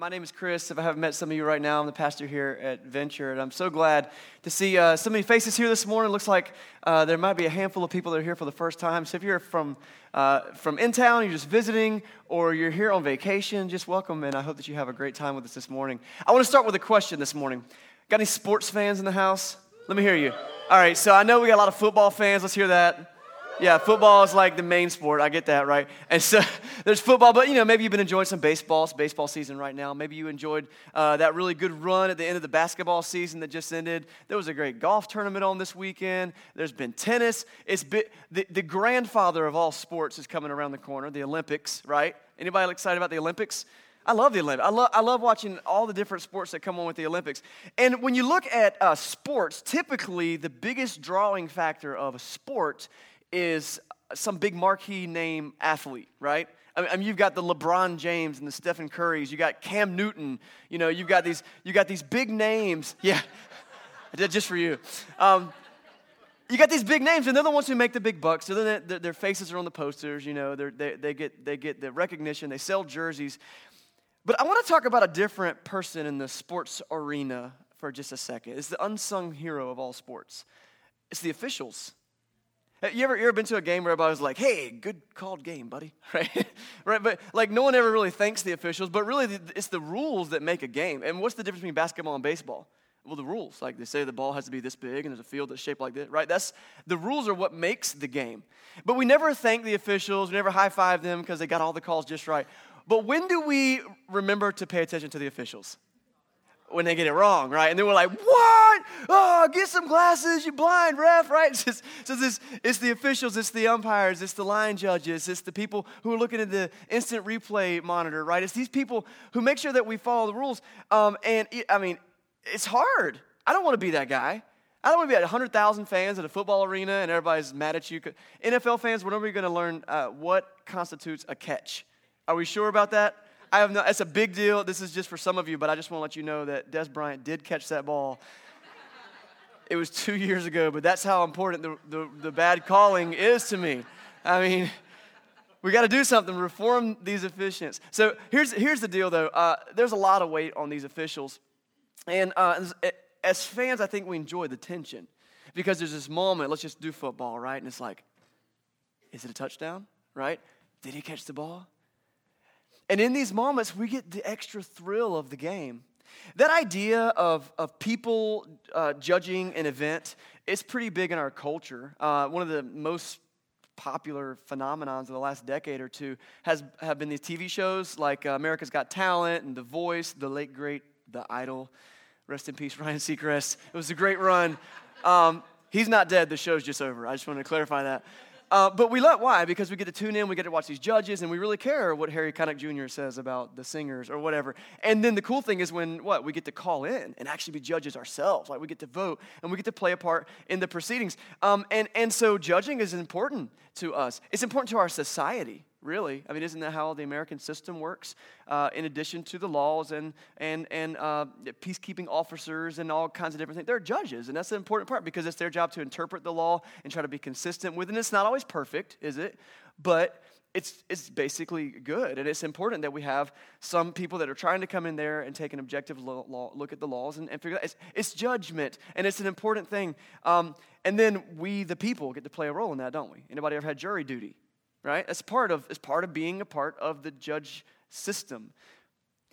My name is Chris. If I haven't met some of you right now, I'm the pastor here at Venture, and I'm so glad to see uh, so many faces here this morning. It looks like uh, there might be a handful of people that are here for the first time. So if you're from uh, from in town, you're just visiting, or you're here on vacation, just welcome, and I hope that you have a great time with us this morning. I want to start with a question this morning. Got any sports fans in the house? Let me hear you. All right, so I know we got a lot of football fans. Let's hear that. Yeah, football is like the main sport. I get that, right? And so there's football, but you know, maybe you've been enjoying some baseball. It's baseball season right now. Maybe you enjoyed uh, that really good run at the end of the basketball season that just ended. There was a great golf tournament on this weekend. There's been tennis. It's been, the, the grandfather of all sports is coming around the corner, the Olympics, right? Anybody excited about the Olympics? I love the Olympics. I love, I love watching all the different sports that come on with the Olympics. And when you look at uh, sports, typically the biggest drawing factor of a sport is some big marquee name athlete, right? I mean, you've got the LeBron James and the Stephen Currys. You got Cam Newton. You know, you've got these, you got these big names. Yeah, I did just for you. Um, you got these big names, and they're the ones who make the big bucks. So their, their faces are on the posters. You know, they, they get they get the recognition. They sell jerseys. But I want to talk about a different person in the sports arena for just a second. It's the unsung hero of all sports. It's the officials. You ever, you ever been to a game where everybody was like, hey, good called game, buddy? Right? right? But like, no one ever really thanks the officials, but really, it's the rules that make a game. And what's the difference between basketball and baseball? Well, the rules. Like they say the ball has to be this big and there's a field that's shaped like this, right? That's the rules are what makes the game. But we never thank the officials, we never high five them because they got all the calls just right. But when do we remember to pay attention to the officials? When they get it wrong, right? And then we're like, what? Oh, get some glasses, you blind ref, right? It's, so it's, it's the officials, it's the umpires, it's the line judges, it's the people who are looking at the instant replay monitor, right? It's these people who make sure that we follow the rules. Um, and it, I mean, it's hard. I don't want to be that guy. I don't want to be at 100,000 fans at a football arena and everybody's mad at you. NFL fans, when are we going to learn uh, what constitutes a catch? Are we sure about that? I have no, it's a big deal. This is just for some of you, but I just want to let you know that Dez Bryant did catch that ball. It was two years ago, but that's how important the, the, the bad calling is to me. I mean, we got to do something, reform these officials. So here's, here's the deal, though. Uh, there's a lot of weight on these officials. And uh, as fans, I think we enjoy the tension because there's this moment, let's just do football, right? And it's like, is it a touchdown, right? Did he catch the ball? And in these moments, we get the extra thrill of the game. That idea of, of people uh, judging an event is pretty big in our culture. Uh, one of the most popular phenomenons of the last decade or two has have been these TV shows like uh, America's Got Talent and The Voice, the late great The Idol. Rest in peace, Ryan Seacrest. It was a great run. Um, he's not dead. The show's just over. I just want to clarify that. Uh, but we love why? Because we get to tune in, we get to watch these judges, and we really care what Harry Connick Jr. says about the singers or whatever. And then the cool thing is when what we get to call in and actually be judges ourselves, like we get to vote and we get to play a part in the proceedings. Um, and and so judging is important to us. It's important to our society really. I mean, isn't that how the American system works? Uh, in addition to the laws and, and, and uh, peacekeeping officers and all kinds of different things, they're judges, and that's the important part because it's their job to interpret the law and try to be consistent with it. And it's not always perfect, is it? But it's, it's basically good. And it's important that we have some people that are trying to come in there and take an objective lo- law, look at the laws and, and figure out. It's, it's judgment, and it's an important thing. Um, and then we, the people, get to play a role in that, don't we? Anybody ever had jury duty? Right? As part of, as part of being a part of the judge system.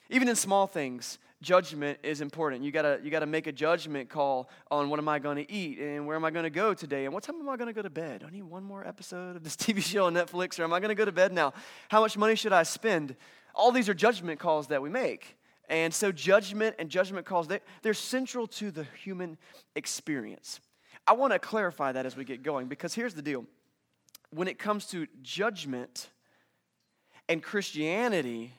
Even in small things, judgment is important. You gotta, you gotta make a judgment call on what am I gonna eat and where am I gonna go today and what time am I gonna go to bed? Do I need one more episode of this TV show on Netflix or am I gonna go to bed now? How much money should I spend? All these are judgment calls that we make. And so, judgment and judgment calls, they, they're central to the human experience. I wanna clarify that as we get going because here's the deal when it comes to judgment and Christianity,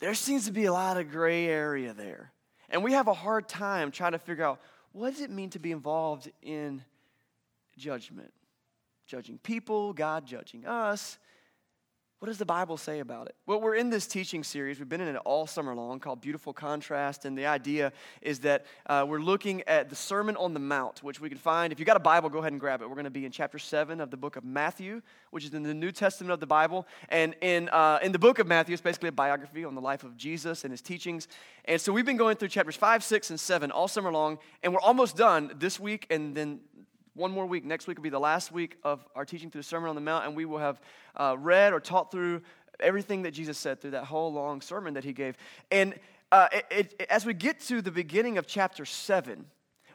there seems to be a lot of gray area there. And we have a hard time trying to figure out what does it mean to be involved in judgment? Judging people, God judging us. What does the Bible say about it? Well, we're in this teaching series. We've been in it all summer long called Beautiful Contrast. And the idea is that uh, we're looking at the Sermon on the Mount, which we can find. If you got a Bible, go ahead and grab it. We're going to be in chapter 7 of the book of Matthew, which is in the New Testament of the Bible. And in, uh, in the book of Matthew, it's basically a biography on the life of Jesus and his teachings. And so we've been going through chapters 5, 6, and 7 all summer long. And we're almost done this week and then one more week. Next week will be the last week of our teaching through the Sermon on the Mount, and we will have uh, read or taught through everything that Jesus said through that whole long sermon that he gave. And uh, it, it, as we get to the beginning of chapter 7,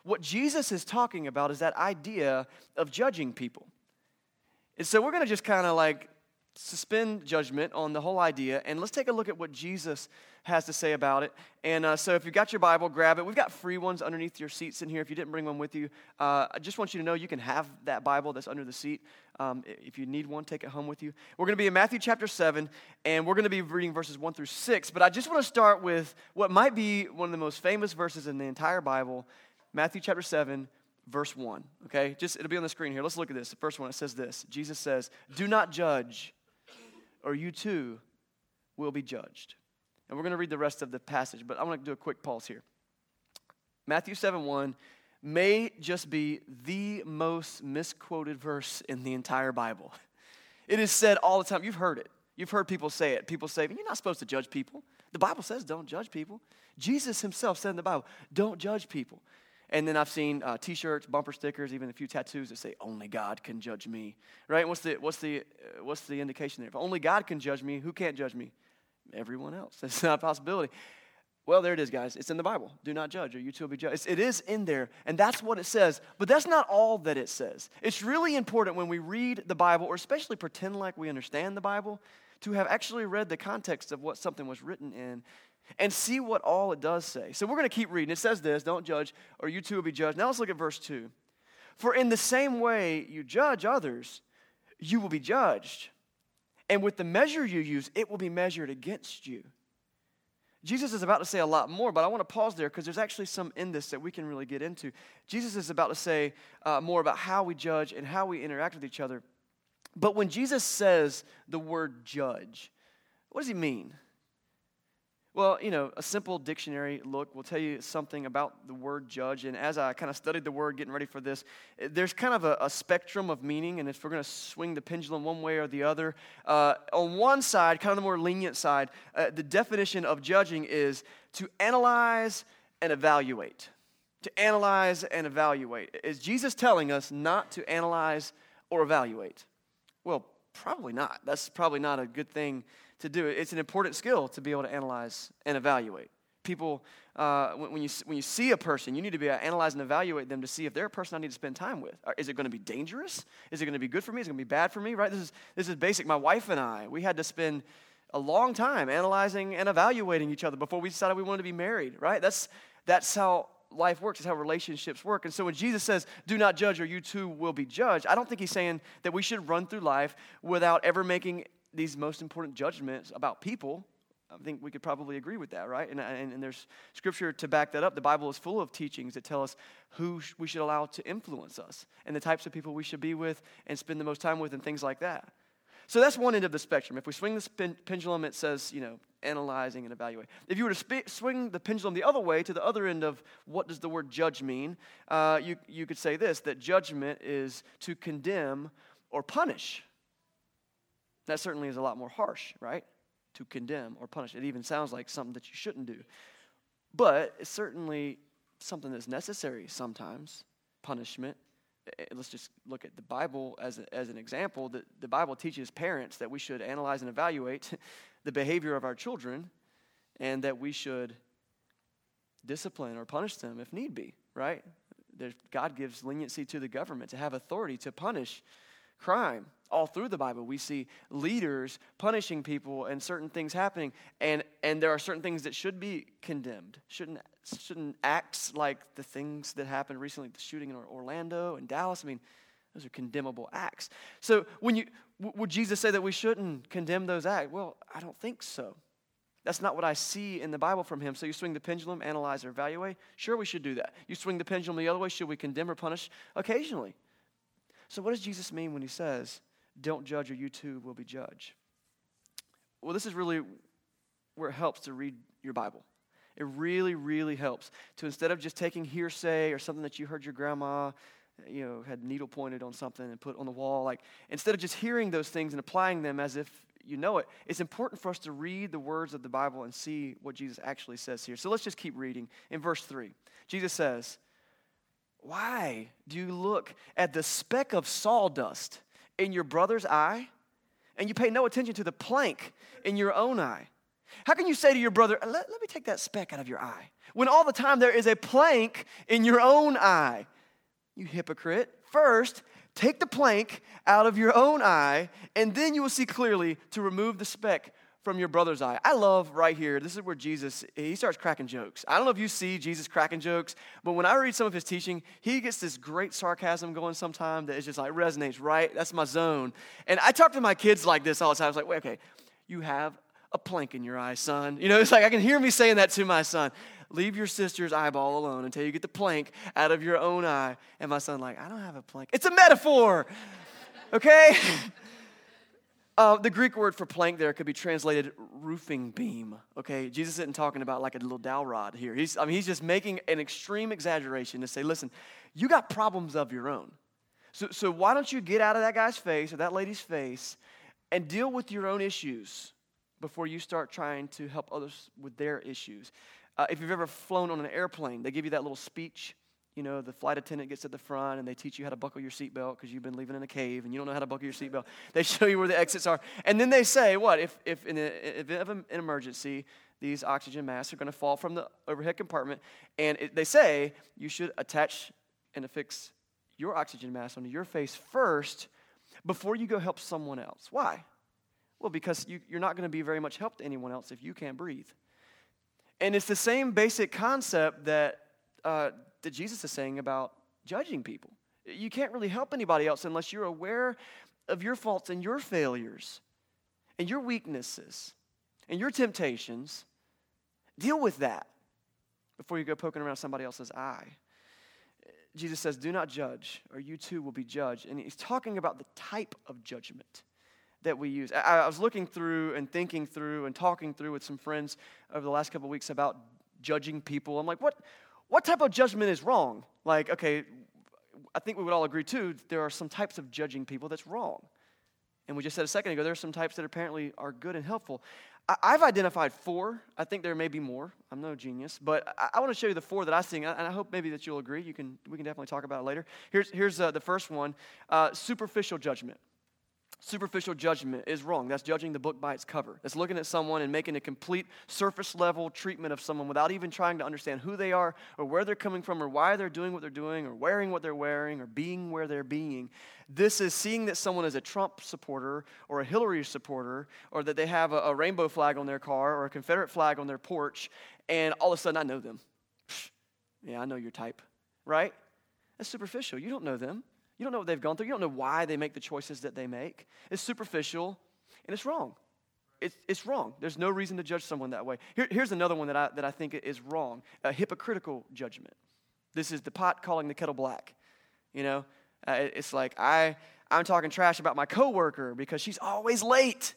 what Jesus is talking about is that idea of judging people. And so we're going to just kind of like suspend judgment on the whole idea and let's take a look at what Jesus has to say about it. And uh, so if you've got your Bible, grab it. We've got free ones underneath your seats in here. If you didn't bring one with you, uh, I just want you to know you can have that Bible that's under the seat. Um, if you need one, take it home with you. We're going to be in Matthew chapter 7, and we're going to be reading verses 1 through 6. But I just want to start with what might be one of the most famous verses in the entire Bible Matthew chapter 7, verse 1. Okay? Just it'll be on the screen here. Let's look at this. The first one, it says this Jesus says, Do not judge or you too will be judged. And we're going to read the rest of the passage, but I want to do a quick pause here. Matthew 7 1 may just be the most misquoted verse in the entire Bible. It is said all the time. You've heard it. You've heard people say it. People say, You're not supposed to judge people. The Bible says don't judge people. Jesus himself said in the Bible, Don't judge people. And then I've seen uh, T-shirts, bumper stickers, even a few tattoos that say "Only God can judge me." Right? What's the what's the uh, what's the indication there? If only God can judge me, who can't judge me? Everyone else. That's not a possibility. Well, there it is, guys. It's in the Bible. Do not judge, or you too will be judged. It is in there, and that's what it says. But that's not all that it says. It's really important when we read the Bible, or especially pretend like we understand the Bible, to have actually read the context of what something was written in and see what all it does say. So we're going to keep reading. It says this don't judge, or you too will be judged. Now let's look at verse 2. For in the same way you judge others, you will be judged. And with the measure you use, it will be measured against you. Jesus is about to say a lot more, but I want to pause there because there's actually some in this that we can really get into. Jesus is about to say uh, more about how we judge and how we interact with each other. But when Jesus says the word judge, what does he mean? Well, you know, a simple dictionary look will tell you something about the word judge. And as I kind of studied the word, getting ready for this, there's kind of a, a spectrum of meaning. And if we're going to swing the pendulum one way or the other, uh, on one side, kind of the more lenient side, uh, the definition of judging is to analyze and evaluate. To analyze and evaluate. Is Jesus telling us not to analyze or evaluate? Well, probably not. That's probably not a good thing to do it. It's an important skill to be able to analyze and evaluate. People, uh, when, you, when you see a person, you need to be able to analyze and evaluate them to see if they're a person I need to spend time with. Is it going to be dangerous? Is it going to be good for me? Is it going to be bad for me? Right? This is, this is basic. My wife and I, we had to spend a long time analyzing and evaluating each other before we decided we wanted to be married, right? That's, that's how life works, it's how relationships work. And so when Jesus says, do not judge or you too will be judged, I don't think he's saying that we should run through life without ever making these most important judgments about people. I think we could probably agree with that, right? And, and, and, there's scripture to back that up. The Bible is full of teachings that tell us who we should allow to influence us and the types of people we should be with and spend the most time with and things like that. So that's one end of the spectrum. If we swing the pendulum, it says, you know, analyzing and evaluating. If you were to sp- swing the pendulum the other way to the other end of what does the word judge mean, uh, you, you could say this that judgment is to condemn or punish. That certainly is a lot more harsh, right? To condemn or punish. It even sounds like something that you shouldn't do. But it's certainly something that's necessary sometimes punishment. Eh, eh, let's just look at the Bible as, a, as an example. The, the Bible teaches parents that we should analyze and evaluate the behavior of our children and that we should discipline or punish them if need be, right? There's, God gives leniency to the government to have authority to punish crime. All through the Bible, we see leaders punishing people and certain things happening, and, and there are certain things that should be condemned. Shouldn't, shouldn't acts like the things that happened recently, the shooting in Orlando and Dallas, I mean, those are condemnable acts. So, when you, would Jesus say that we shouldn't condemn those acts? Well, I don't think so. That's not what I see in the Bible from him. So you swing the pendulum, analyze or evaluate. Sure, we should do that. You swing the pendulum the other way. Should we condemn or punish? Occasionally. So, what does Jesus mean when he says, Don't judge or you too will be judged? Well, this is really where it helps to read your Bible. It really, really helps to instead of just taking hearsay or something that you heard your grandma, you know, had needle pointed on something and put on the wall, like instead of just hearing those things and applying them as if you know it, it's important for us to read the words of the Bible and see what Jesus actually says here. So let's just keep reading. In verse 3, Jesus says, Why do you look at the speck of sawdust in your brother's eye, and you pay no attention to the plank in your own eye? How can you say to your brother, let, let me take that speck out of your eye, when all the time there is a plank in your own eye? You hypocrite. First, take the plank out of your own eye, and then you will see clearly to remove the speck from your brother's eye. I love right here, this is where Jesus, he starts cracking jokes. I don't know if you see Jesus cracking jokes, but when I read some of his teaching, he gets this great sarcasm going sometime that is just like resonates, right? That's my zone. And I talk to my kids like this all the time. I was like, wait, okay, you have a plank in your eye, son. You know, it's like I can hear me saying that to my son. Leave your sister's eyeball alone until you get the plank out of your own eye. And my son, like, I don't have a plank. It's a metaphor, okay? uh, the Greek word for plank there could be translated roofing beam. Okay, Jesus isn't talking about like a little dowel rod here. He's, I mean, he's just making an extreme exaggeration to say, listen, you got problems of your own. So, so why don't you get out of that guy's face or that lady's face and deal with your own issues? before you start trying to help others with their issues. Uh, if you've ever flown on an airplane, they give you that little speech. You know, the flight attendant gets at the front and they teach you how to buckle your seatbelt because you've been living in a cave and you don't know how to buckle your seatbelt. They show you where the exits are. And then they say, what? If, if in an event of an emergency, these oxygen masks are going to fall from the overhead compartment. And it, they say you should attach and affix your oxygen mask onto your face first before you go help someone else. Why? Well, because you, you're not going to be very much help to anyone else if you can't breathe. And it's the same basic concept that, uh, that Jesus is saying about judging people. You can't really help anybody else unless you're aware of your faults and your failures and your weaknesses and your temptations. Deal with that before you go poking around somebody else's eye. Jesus says, Do not judge, or you too will be judged. And he's talking about the type of judgment that we use. I, I, was looking through and thinking through and talking through with some friends over the last couple of weeks about judging people. I'm like, what, what type of judgment is wrong? Like, okay, I think we would all agree too, there are some types of judging people that's wrong. And we just said a second ago, there are some types that apparently are good and helpful. I, have identified four. I think there may be more. I'm no genius, but I, I want to show you the four that I see, and I hope maybe that you'll agree. You can, we can definitely talk about it later. Here's, here's uh, the first one uh, superficial judgment. Superficial judgment is wrong. That's judging the book by its cover. That's looking at someone and making a complete surface level treatment of someone without even trying to understand who they are or where they're coming from or why they're doing what they're doing or wearing what they're wearing or being where they're being. This is seeing that someone is a Trump supporter or a Hillary supporter or that they have a, a rainbow flag on their car or a Confederate flag on their porch and all of a sudden I know them. Yeah, I know your type, right? That's superficial. You don't know them. You don't know what they've gone through. You don't know why they make the choices that they make. It's superficial and it's wrong. It's, it's wrong. There's no reason to judge someone that way. Here, here's another one that I, that I think is wrong a hypocritical judgment. This is the pot calling the kettle black. You know, uh, it's like I, I'm talking trash about my coworker because she's always late.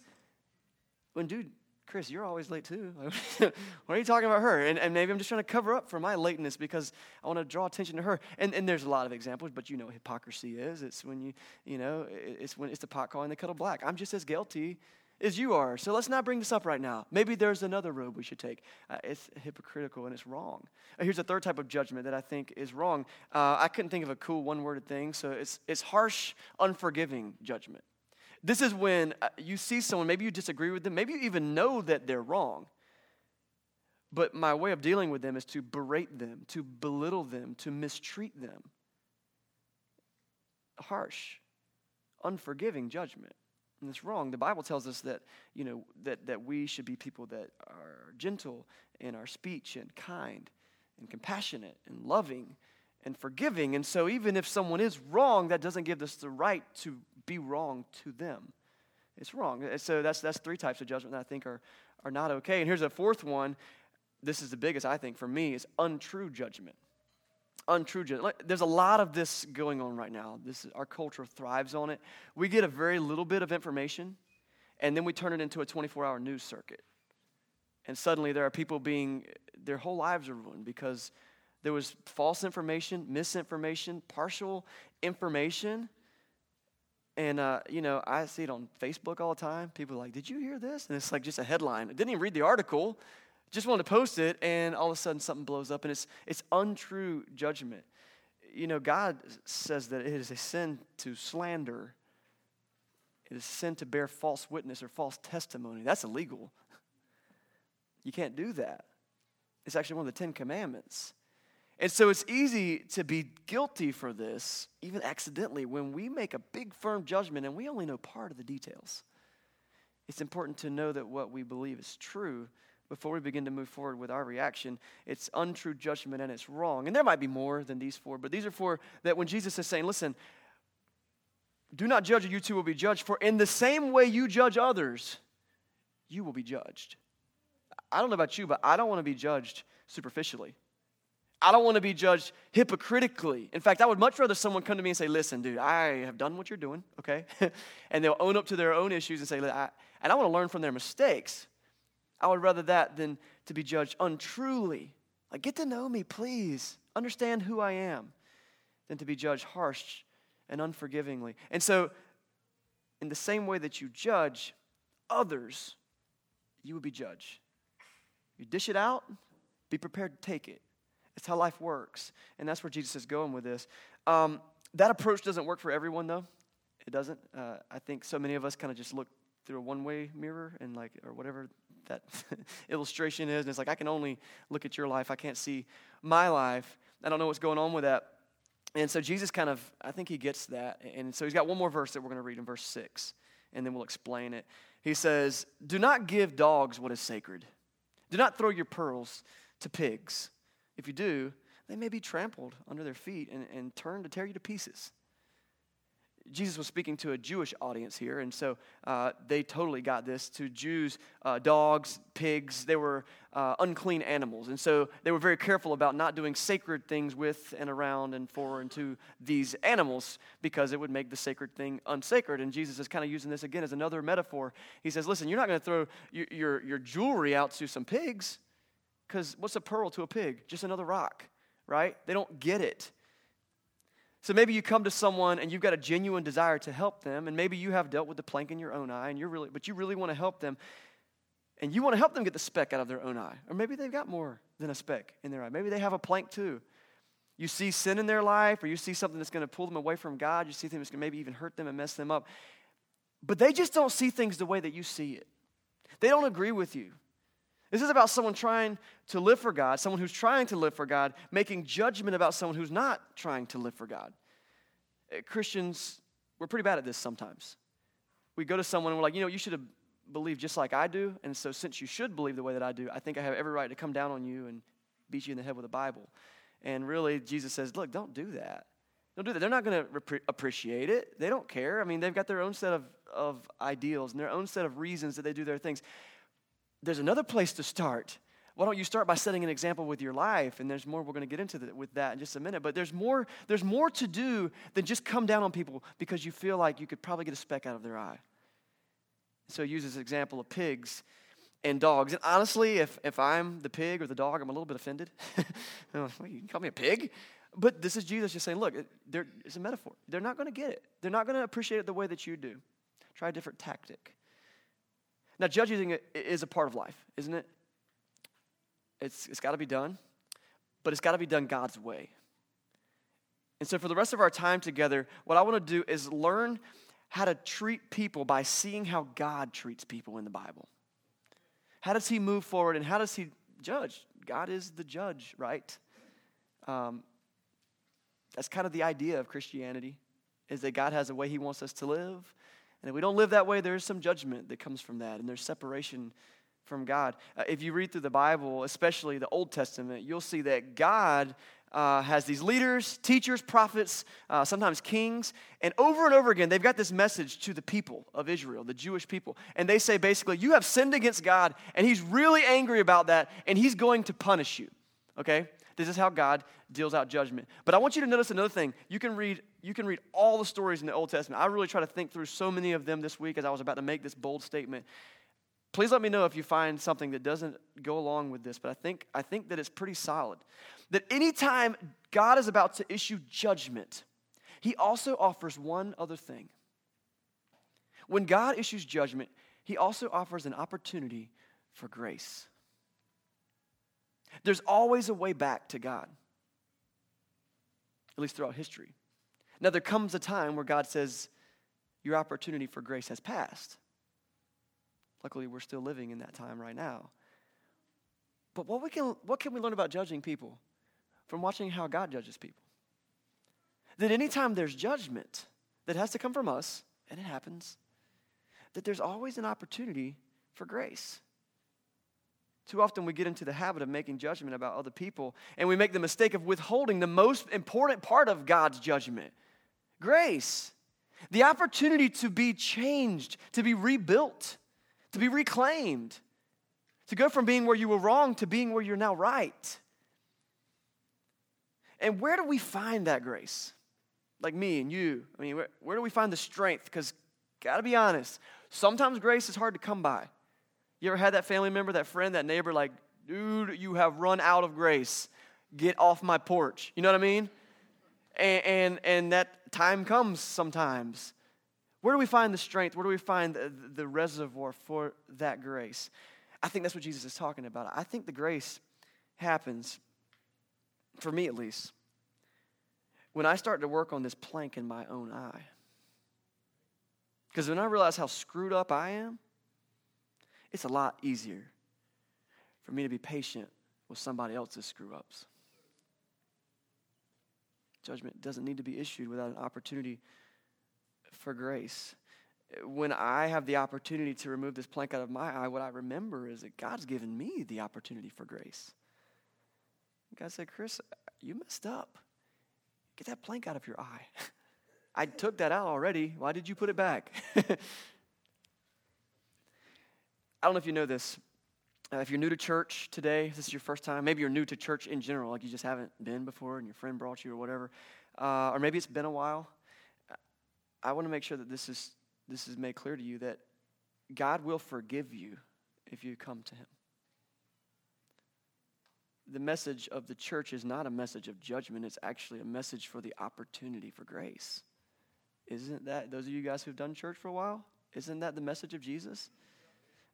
When, dude, Chris, you're always late too. what are you talking about her? And, and, maybe I'm just trying to cover up for my lateness because I want to draw attention to her. And, and there's a lot of examples, but you know what hypocrisy is. It's when you, you know, it's when it's the pot calling the kettle black. I'm just as guilty as you are. So let's not bring this up right now. Maybe there's another road we should take. Uh, it's hypocritical and it's wrong. Uh, here's a third type of judgment that I think is wrong. Uh, I couldn't think of a cool one worded thing. So it's, it's harsh, unforgiving judgment. This is when uh, you see someone, maybe you disagree with them, maybe you even know that they're wrong. But my way of dealing with them is to berate them, to belittle them, to mistreat them. Harsh, unforgiving judgment. And it's wrong. The Bible tells us that, you know, that, that we should be people that are gentle in our speech and kind and compassionate and loving and forgiving. And so even if someone is wrong, that doesn't give us the right to be wrong to them. It's wrong. Uh, so that's, that's three types of judgment that I think are, are not okay. And here's a fourth one. This is the biggest, I think, for me, is untrue judgment. Untrue judgment. There's a lot of this going on right now. This is, our culture thrives on it. We get a very little bit of information, and then we turn it into a 24 hour news circuit. And suddenly there are people being, their whole lives are ruined because there was false information, misinformation, partial information. And, uh, you know, I see it on Facebook all the time. People are like, Did you hear this? And it's like just a headline. I didn't even read the article, just wanted to post it, and all of a sudden something blows up, and it's, it's untrue judgment. You know, God says that it is a sin to slander, it is sin to bear false witness or false testimony. That's illegal. You can't do that. It's actually one of the Ten Commandments. And so it's easy to be guilty for this, even accidentally, when we make a big, firm judgment and we only know part of the details. It's important to know that what we believe is true before we begin to move forward with our reaction. It's untrue judgment and it's wrong. And there might be more than these four, but these are four that when Jesus is saying, listen, do not judge or you too will be judged, for in the same way you judge others, you will be judged. I don't know about you, but I don't want to be judged superficially. I don't want to be judged hypocritically. In fact, I would much rather someone come to me and say, Listen, dude, I have done what you're doing, okay? and they'll own up to their own issues and say, I, and I want to learn from their mistakes. I would rather that than to be judged untruly. Like, get to know me, please. Understand who I am, than to be judged harsh and unforgivingly. And so, in the same way that you judge others, you will be judged. You dish it out, be prepared to take it. It's how life works. And that's where Jesus is going with this. Um, that approach doesn't work for everyone, though. It doesn't. Uh, I think so many of us kind of just look through a one way mirror and, like, or whatever that illustration is. And it's like, I can only look at your life, I can't see my life. I don't know what's going on with that. And so Jesus kind of, I think he gets that. And so he's got one more verse that we're going to read in verse 6, and then we'll explain it. He says, Do not give dogs what is sacred, do not throw your pearls to pigs. If you do, they may be trampled under their feet and, and turned to tear you to pieces. Jesus was speaking to a Jewish audience here, and so uh, they totally got this. To Jews, uh, dogs, pigs, they were uh, unclean animals. And so they were very careful about not doing sacred things with and around and for and to these animals because it would make the sacred thing unsacred. And Jesus is kind of using this again as another metaphor. He says, Listen, you're not going to throw your, your, your jewelry out to some pigs. Because what's a pearl to a pig? Just another rock, right? They don't get it. So maybe you come to someone and you've got a genuine desire to help them, and maybe you have dealt with the plank in your own eye, and you're really, but you really want to help them, and you want to help them get the speck out of their own eye. Or maybe they've got more than a speck in their eye. Maybe they have a plank too. You see sin in their life, or you see something that's going to pull them away from God, you see things to maybe even hurt them and mess them up. But they just don't see things the way that you see it. They don't agree with you. This is about someone trying to live for God, someone who's trying to live for God, making judgment about someone who's not trying to live for God. Uh, Christians, we're pretty bad at this sometimes. We go to someone and we're like, you know, you should have believed just like I do. And so, since you should believe the way that I do, I think I have every right to come down on you and beat you in the head with a Bible. And really, Jesus says, look, don't do that. Don't do that. They're not going to appreciate it. They don't care. I mean, they've got their own set of, of ideals and their own set of reasons that they do their things there's another place to start. Why don't you start by setting an example with your life? And there's more we're going to get into the, with that in just a minute. But there's more, there's more to do than just come down on people because you feel like you could probably get a speck out of their eye. So he uses example of pigs and dogs. And honestly, if, if I'm the pig or the dog, I'm a little bit offended. Oh, well, you can call me a pig? But this is Jesus just saying, look, it's a metaphor. They're not going to get it. They're not going to appreciate it the way that you do. Try a different tactic. Now, judging is a part of life, isn't it? It's, it's got to be done, but it's got to be done God's way. And so, for the rest of our time together, what I want to do is learn how to treat people by seeing how God treats people in the Bible. How does He move forward and how does He judge? God is the judge, right? Um, that's kind of the idea of Christianity, is that God has a way He wants us to live, and if we don't live that way, there is some judgment that comes from that, and there's separation from God. Uh, if you read through the Bible, especially the Old Testament, you'll see that God uh, has these leaders, teachers, prophets, uh, sometimes kings, and over and over again, they've got this message to the people of Israel, the Jewish people. And they say basically, You have sinned against God, and He's really angry about that, and He's going to punish you. Okay? This is how God deals out judgment. But I want you to notice another thing. You can read, you can read all the stories in the Old Testament. I really try to think through so many of them this week as I was about to make this bold statement. Please let me know if you find something that doesn't go along with this, but I think, I think that it's pretty solid. That anytime God is about to issue judgment, he also offers one other thing. When God issues judgment, he also offers an opportunity for grace. There's always a way back to God, at least throughout history. Now, there comes a time where God says, Your opportunity for grace has passed. Luckily, we're still living in that time right now. But what, we can, what can we learn about judging people from watching how God judges people? That anytime there's judgment that has to come from us, and it happens, that there's always an opportunity for grace. Too often we get into the habit of making judgment about other people, and we make the mistake of withholding the most important part of God's judgment grace. The opportunity to be changed, to be rebuilt, to be reclaimed, to go from being where you were wrong to being where you're now right. And where do we find that grace? Like me and you. I mean, where, where do we find the strength? Because, gotta be honest, sometimes grace is hard to come by. You ever had that family member, that friend, that neighbor, like, dude, you have run out of grace. Get off my porch. You know what I mean? And, and, and that time comes sometimes. Where do we find the strength? Where do we find the, the reservoir for that grace? I think that's what Jesus is talking about. I think the grace happens, for me at least, when I start to work on this plank in my own eye. Because when I realize how screwed up I am, it's a lot easier for me to be patient with somebody else's screw ups. Judgment doesn't need to be issued without an opportunity for grace. When I have the opportunity to remove this plank out of my eye, what I remember is that God's given me the opportunity for grace. God said, Chris, you messed up. Get that plank out of your eye. I took that out already. Why did you put it back? I don't know if you know this. Uh, if you're new to church today, this is your first time, maybe you're new to church in general, like you just haven't been before and your friend brought you or whatever, uh, or maybe it's been a while. I want to make sure that this is, this is made clear to you that God will forgive you if you come to Him. The message of the church is not a message of judgment, it's actually a message for the opportunity for grace. Isn't that, those of you guys who've done church for a while, isn't that the message of Jesus?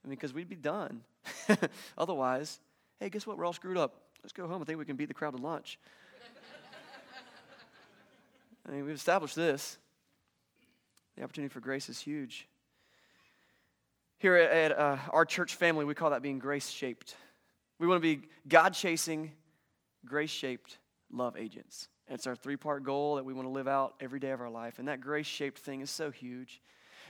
I mean, because we'd be done. Otherwise, hey, guess what? We're all screwed up. Let's go home. I think we can beat the crowd to lunch. I mean, we've established this. The opportunity for grace is huge. Here at, uh, our church family, we call that being grace shaped. We want to be God chasing, grace shaped love agents. It's our three part goal that we want to live out every day of our life. And that grace shaped thing is so huge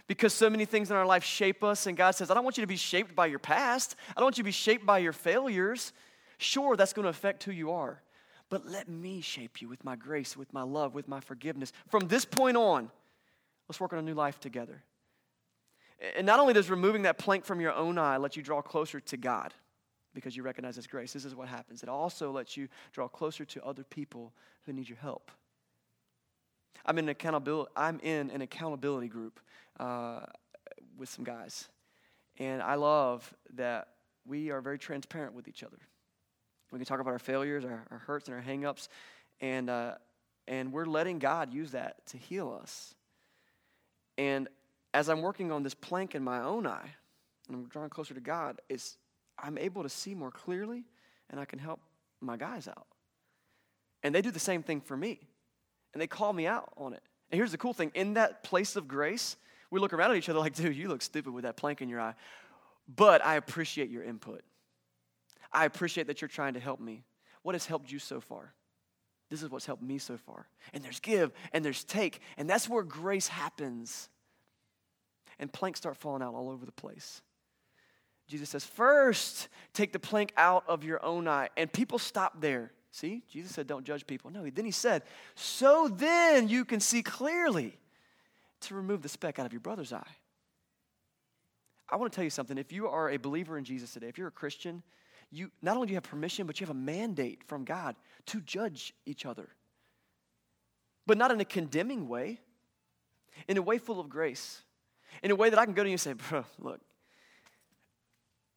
because so many things in our life shape us. And God says, I don't want you to be shaped by your past, I don't want you to be shaped by your failures. Sure, that's going to affect who you are. But let me shape you with my grace, with my love, with my forgiveness. From this point on, let's work on a new life together. And not only does removing that plank from your own eye let you draw closer to God because you recognize His grace, this is what happens. It also lets you draw closer to other people who need your help. I'm in accountability, I'm in an accountability group uh, with some guys. And I love that we are very transparent with each other. We can talk about our failures, our, our hurts, and our hangups, and, uh, and we're letting God use that to heal us. And as I'm working on this plank in my own eye, and I'm drawing closer to God, it's, I'm able to see more clearly, and I can help my guys out. And they do the same thing for me and they call me out on it. And here's the cool thing in that place of grace, we look around at each other like, dude, you look stupid with that plank in your eye. But I appreciate your input. I appreciate that you're trying to help me. What has helped you so far? This is what's helped me so far. And there's give and there's take. And that's where grace happens. And planks start falling out all over the place. Jesus says, first, take the plank out of your own eye. And people stop there. See, Jesus said, don't judge people. No, then he said, so then you can see clearly to remove the speck out of your brother's eye. I want to tell you something. If you are a believer in Jesus today, if you're a Christian, you not only do you have permission, but you have a mandate from God to judge each other. But not in a condemning way, in a way full of grace, in a way that I can go to you and say, bro, look,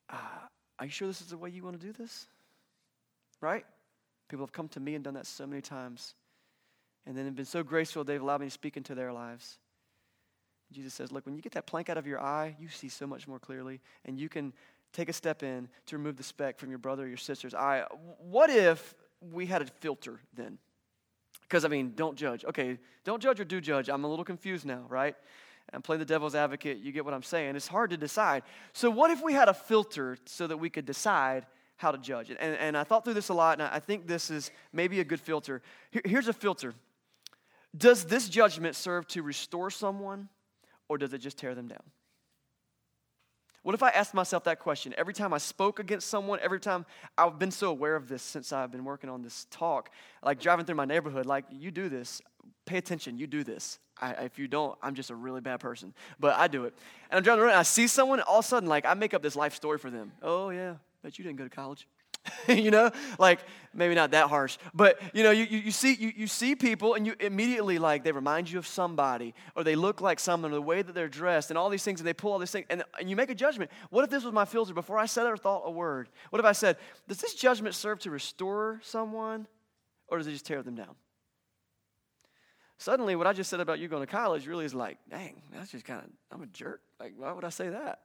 uh, are you sure this is the way you want to do this? Right? People have come to me and done that so many times. And then have been so graceful, they've allowed me to speak into their lives. Jesus says, Look, when you get that plank out of your eye, you see so much more clearly, and you can take a step in to remove the speck from your brother or your sister's eye. What if we had a filter then? Because, I mean, don't judge. Okay, don't judge or do judge. I'm a little confused now, right? I'm playing the devil's advocate. You get what I'm saying. It's hard to decide. So, what if we had a filter so that we could decide how to judge? And, and I thought through this a lot, and I think this is maybe a good filter. Here, here's a filter Does this judgment serve to restore someone, or does it just tear them down? What if I asked myself that question every time I spoke against someone, every time I've been so aware of this since I've been working on this talk, like driving through my neighborhood, like you do this, pay attention, you do this. I, if you don't, I'm just a really bad person. But I do it. And I'm driving around and I see someone, all of a sudden, like I make up this life story for them. Oh, yeah, bet you didn't go to college. you know? Like maybe not that harsh but you know you, you, you, see you, you see people and you immediately like they remind you of somebody or they look like someone or the way that they're dressed and all these things and they pull all these things and, and you make a judgment. What if this was my filter? Before i said or thought a word what if i said does this judgment serve to restore someone or does it just tear them down? Suddenly what i just said about you going to college really is like dang that's just kind of i'm a jerk. Like why would i say that?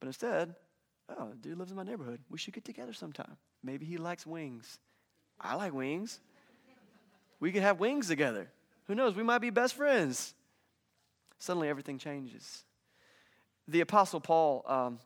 But instead Oh, dude lives in my neighborhood. We should get together sometime. Maybe he likes wings. I like wings. We could have wings together. Who knows? We might be best friends. Suddenly everything changes. The Apostle Paul um,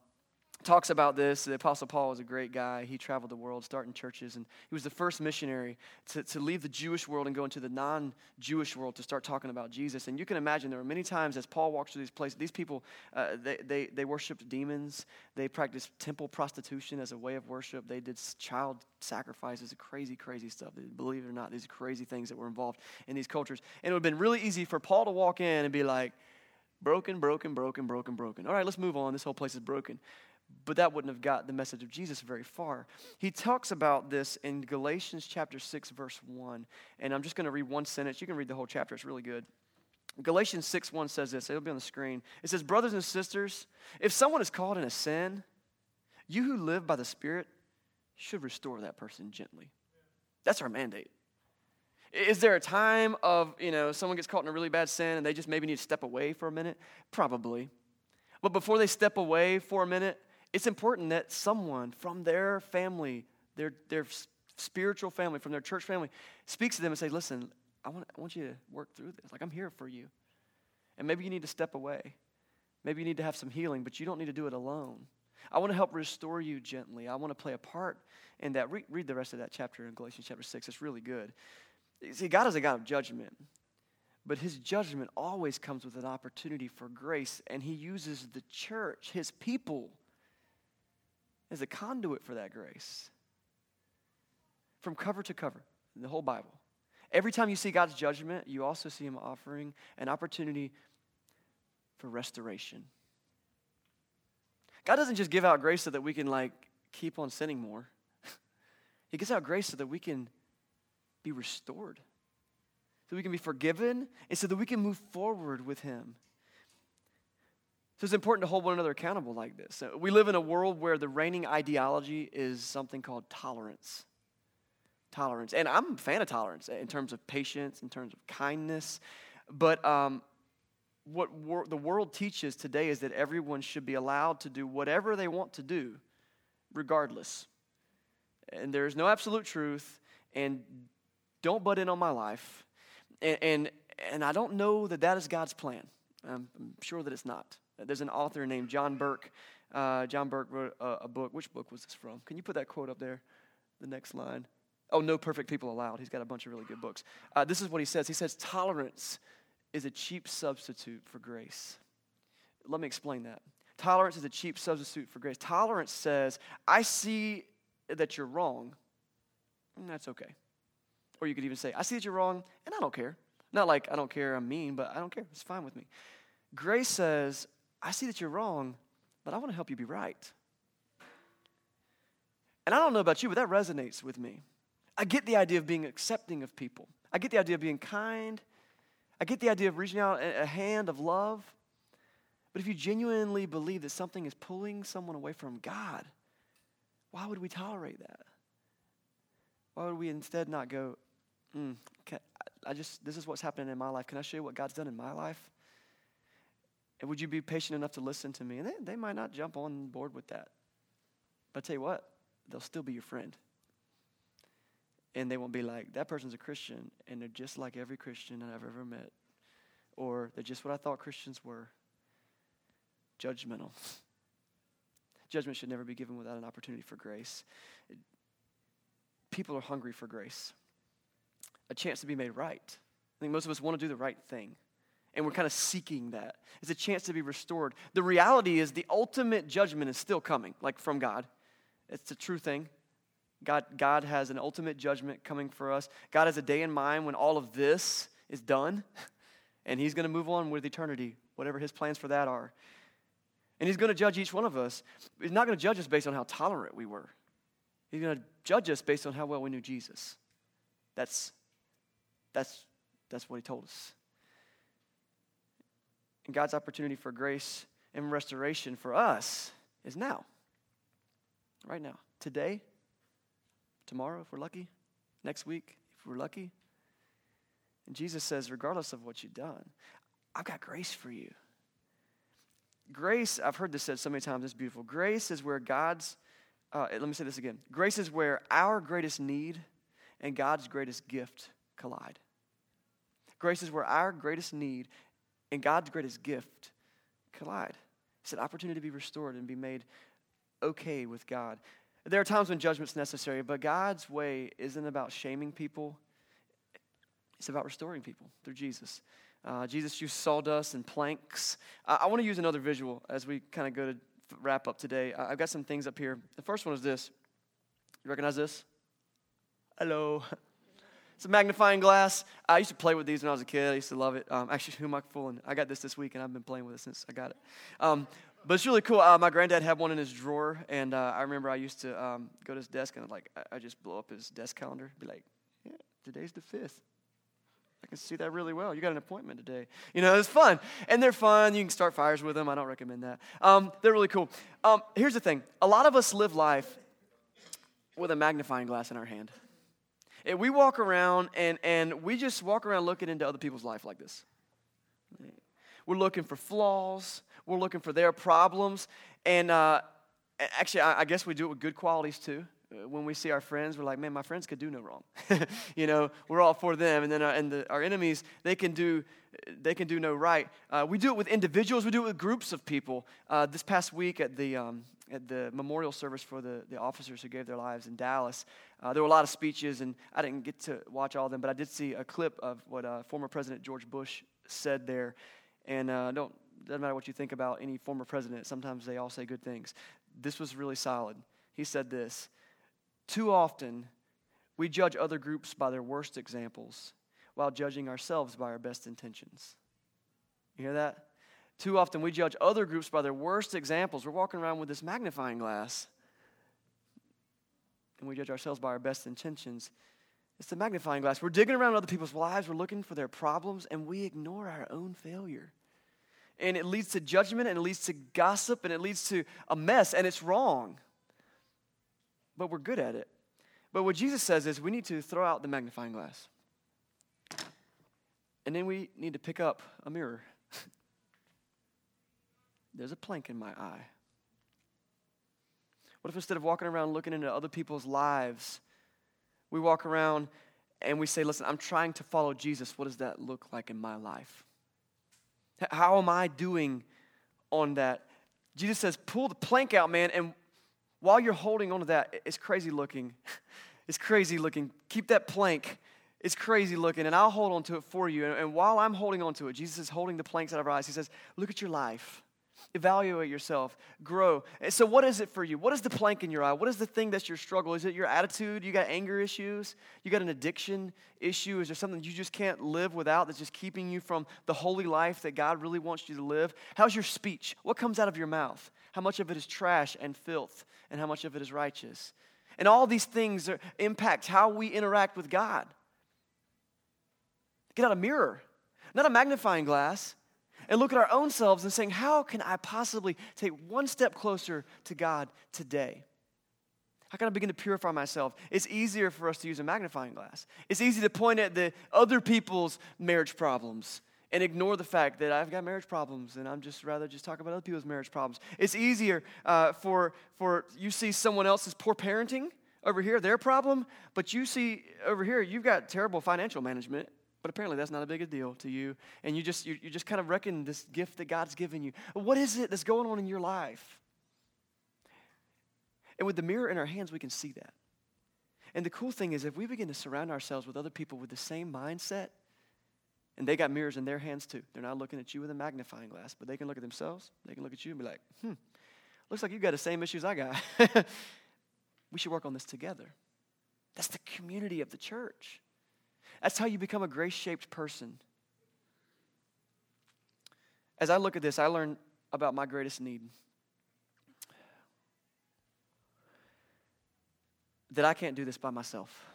talks about this. The Apostle Paul was a great guy. He traveled the world starting churches, and he was the first missionary to, to leave the Jewish world and go into the non Jewish world to start talking about Jesus. And you can imagine there were many times as Paul walks through these places, these people, uh, they, they, they worshiped demons, they practiced temple prostitution as a way of worship, they did child sacrifices, crazy, crazy stuff. Believe it or not, these crazy things that were involved in these cultures. And it would have been really easy for Paul to walk in and be like, broken, broken, broken, broken, broken. All right, let's move on. This whole place is broken but that wouldn't have got the message of Jesus very far. He talks about this in Galatians chapter 6 verse 1, and I'm just going to read one sentence. You can read the whole chapter. It's really good. Galatians 6 1 says this. It'll be on the screen. It says, Brothers and sisters, if someone is caught in a sin, you who live by the Spirit should restore that person gently. That's our mandate. Is there a time of, you know, someone gets caught in a really bad sin and they just maybe need to step away for a minute? Probably. But before they step away for a minute, it's important that someone from their family, their, their spiritual family, from their church family, speaks to them and say, listen, I want, I want you to work through this. Like, I'm here for you. And maybe you need to step away. Maybe you need to have some healing, but you don't need to do it alone. I want to help restore you gently. I want to play a part in that. Read, read the rest of that chapter in Galatians chapter 6. It's really good. See, God is a God of judgment, but his judgment always comes with an opportunity for grace, and he uses the church, his people, as a conduit for that grace. From cover to cover, in the whole Bible. Every time you see God's judgment, you also see Him offering an opportunity for restoration. God doesn't just give out grace so that we can, like, keep on sinning more. he gives out grace so that we can be restored, so we can be forgiven, and so that we can move forward with Him. So it's important to hold one another accountable like this. We live in a world where the reigning ideology is something called tolerance. Tolerance. And I'm a fan of tolerance in terms of patience, in terms of kindness. But um, what wor- the world teaches today is that everyone should be allowed to do whatever they want to do, regardless. And there's no absolute truth, and don't butt in on my life. And, and, and I don't know that that is God's plan. I'm, I'm sure that it's not. There's an author named John Burke. Uh, John Burke wrote a, a, book. Which book was this from? Can you put that quote up there? The next line. Oh, No Perfect People Allowed. He's got a bunch of really good books. Uh, this is what he says He says, Tolerance is a cheap substitute for grace. Let me explain that. Tolerance is a cheap substitute for grace. Tolerance says, I see that you're wrong, and that's okay. Or you could even say, I see that you're wrong, and I don't care. Not like I don't care, I'm mean, but I don't care. It's fine with me. Grace says, I see that you're wrong, but I want to help you be right. And I don't know about you, but that resonates with me. I get the idea of being accepting of people, I get the idea of being kind, I get the idea of reaching out a hand of love. But if you genuinely believe that something is pulling someone away from God, why would we tolerate that? Why would we instead not go, mm, can, I just, this is what's happening in my life. Can I show you what God's done in my life? And would you be patient enough to listen to me? And they, they might not jump on board with that. But I tell you what, they'll still be your friend. And they won't be like, that person's a Christian, and they're just like every Christian that I've ever met. Or they're just what I thought Christians were judgmental. Judgment should never be given without an opportunity for grace. People are hungry for grace, a chance to be made right. I think most of us want to do the right thing and we're kind of seeking that. It's a chance to be restored. The reality is the ultimate judgment is still coming, like from God. It's a true thing. God, God has an ultimate judgment coming for us. God has a day in mind when all of this is done, and He's going to move on with eternity, whatever His plans for that are. And He's going to judge each one of us. He's not going to judge us based on how tolerant we were, He's going to judge us based on how well we knew Jesus. That's, that's, that's what He told us. And God's opportunity for grace and restoration for us is now. Right now. Today, tomorrow, if we're lucky, next week, if we're lucky. And Jesus says, regardless of what you've done, I've got grace for you. Grace, I've heard this said so many times, it's beautiful. Grace is where God's, uh, let me say this again. Grace is where our greatest need and God's greatest gift collide. Grace is where our greatest need and God's greatest gift collide. It's an opportunity to be restored and be made okay with God. There are times when judgment's necessary, but God's way isn't about shaming people. It's about restoring people through Jesus. Uh, Jesus used sawdust and planks. I, I want to use another visual as we kind of go to wrap up today. I, I've got some things up here. The first one is this. You recognize this? Hello. It's a magnifying glass. I used to play with these when I was a kid. I used to love it. Um, actually, who am I fooling? I got this this week, and I've been playing with it since I got it. Um, but it's really cool. Uh, my granddad had one in his drawer, and uh, I remember I used to um, go to his desk and like I, I just blow up his desk calendar, be like, "Yeah, today's the fifth. I can see that really well. You got an appointment today. You know, it's fun. And they're fun. You can start fires with them. I don't recommend that. Um, they're really cool. Um, here's the thing a lot of us live life with a magnifying glass in our hand. We walk around and, and we just walk around looking into other people's life like this. We're looking for flaws, we're looking for their problems. And uh, actually, I, I guess we do it with good qualities too when we see our friends, we're like, man, my friends could do no wrong. you know, we're all for them, and then our, and the, our enemies, they can do, they can do no right. Uh, we do it with individuals. We do it with groups of people. Uh, this past week at the um, at the memorial service for the, the officers who gave their lives in Dallas, uh, there were a lot of speeches, and I didn't get to watch all of them, but I did see a clip of what uh, former President George Bush said there. And uh, don't doesn't matter what you think about any former president. Sometimes they all say good things. This was really solid. He said this: Too often, we judge other groups by their worst examples, while judging ourselves by our best intentions. You hear that? Too often we judge other groups by their worst examples. We're walking around with this magnifying glass. And we judge ourselves by our best intentions. It's the magnifying glass. We're digging around other people's lives, we're looking for their problems, and we ignore our own failure. And it leads to judgment, and it leads to gossip, and it leads to a mess, and it's wrong. But we're good at it. But what Jesus says is we need to throw out the magnifying glass. And then we need to pick up a mirror there's a plank in my eye. What if instead of walking around looking into other people's lives, we walk around and we say, Listen, I'm trying to follow Jesus. What does that look like in my life? How am I doing on that? Jesus says, Pull the plank out, man. And while you're holding onto that, it's crazy looking. It's crazy looking. Keep that plank. It's crazy looking, and I'll hold on to it for you. And, while I'm holding on to it, Jesus is holding the planks out of our eyes. He says, Look at your life. Evaluate yourself, grow. So, what is it for you? What is the plank in your eye? What is the thing that's your struggle? Is it your attitude? You got anger issues? You got an addiction issue? Is there something you just can't live without that's just keeping you from the holy life that God really wants you to live? How's your speech? What comes out of your mouth? How much of it is trash and filth, and how much of it is righteous? And all these things are, impact how we interact with God. Get out a mirror, not a magnifying glass, and look at our own selves and saying, How can I possibly take one step closer to God today? How can I begin to purify myself? It's easier for us to use a magnifying glass. It's easy to point at the other people's marriage problems and ignore the fact that I've got marriage problems and I'm just rather just talk about other people's marriage problems. It's easier uh, for, for you see someone else's poor parenting over here, their problem, but you see over here, you've got terrible financial management. But apparently that's not a big deal to you. And you just, you, you just kind of reckon this gift that God's given you. What is it that's going on in your life? And with the mirror in our hands, we can see that. And the cool thing is, if we begin to surround ourselves with other people with the same mindset, and they got mirrors in their hands too. They're not looking at you with a magnifying glass, but they can look at themselves. They can look at you and be like, hmm, looks like you got the same issues I got. we should work on this together. That's the community of the church. That's how you become a grace shaped person. As I look at this, I learn about my greatest need. That I can't do this by myself.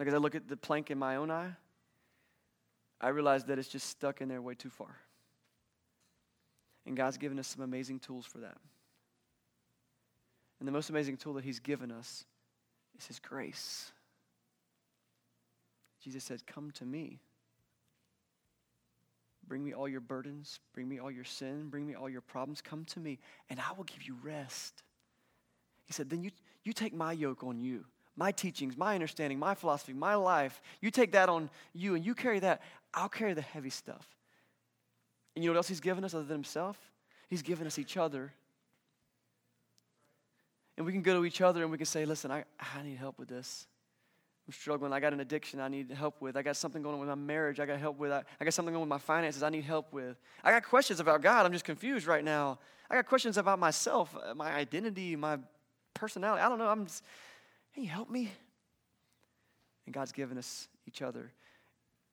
Like as I look at the plank in my own eye, I realize that it's just stuck in there way too far. And God's given us some amazing tools for that. And the most amazing tool that He's given us is His grace. Jesus said, Come to me. Bring me all your burdens, bring me all your sin, bring me all your problems. Come to me, and I will give you rest. He said, Then you, you take my yoke on you my teachings, my understanding, my philosophy, my life, you take that on you and you carry that, I'll carry the heavy stuff. And you know what else He's given us other than Himself? He's given us each other. And we can go to each other and we can say, listen, I, I need help with this. I'm struggling. I got an addiction I need help with. I got something going on with my marriage. I got help with. I, I got something going on with my finances I need help with. I got questions about God. I'm just confused right now. I got questions about myself, uh, my identity, my personality. I don't know. I'm just, Hey, help me? And God's given us each other.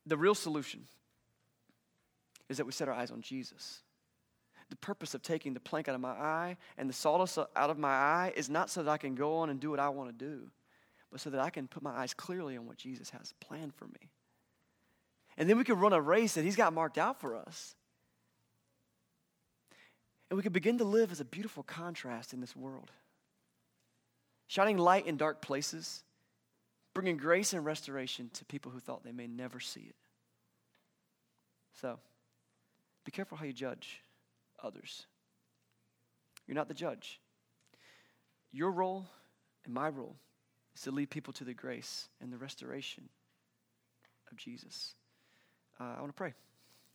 The real solution is that we set our eyes on Jesus. The purpose of taking the plank out of my eye and the sawdust out of my eye is not so that I can go on and do what I want to do, but so that I can put my eyes clearly on what Jesus has planned for me. And then we can run a race that He's got marked out for us. And we can begin to live as a beautiful contrast in this world shining light in dark places, bringing grace and restoration to people who thought they may never see it. So, be careful how you judge others. You're not the judge. Your role and my role is to lead people to the grace and the restoration of Jesus. Uh, I want to pray.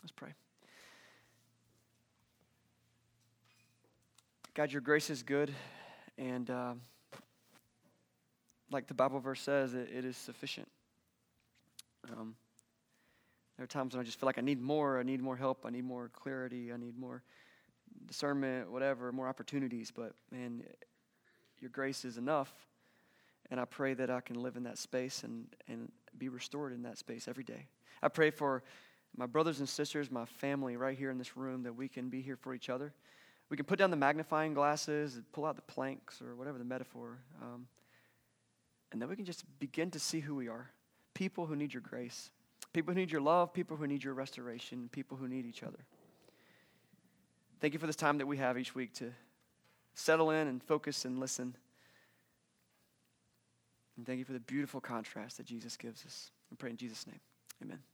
Let's pray. God, your grace is good, and. Uh, like the Bible verse says, it, it is sufficient. Um, there are times when I just feel like I need more. I need more help. I need more clarity. I need more discernment, whatever, more opportunities. But man, your grace is enough. And I pray that I can live in that space and, and be restored in that space every day. I pray for my brothers and sisters, my family right here in this room, that we can be here for each other. We can put down the magnifying glasses, pull out the planks, or whatever the metaphor. Um, and then we can just begin to see who we are people who need your grace, people who need your love, people who need your restoration, people who need each other. Thank you for this time that we have each week to settle in and focus and listen. And thank you for the beautiful contrast that Jesus gives us. I pray in Jesus' name. Amen.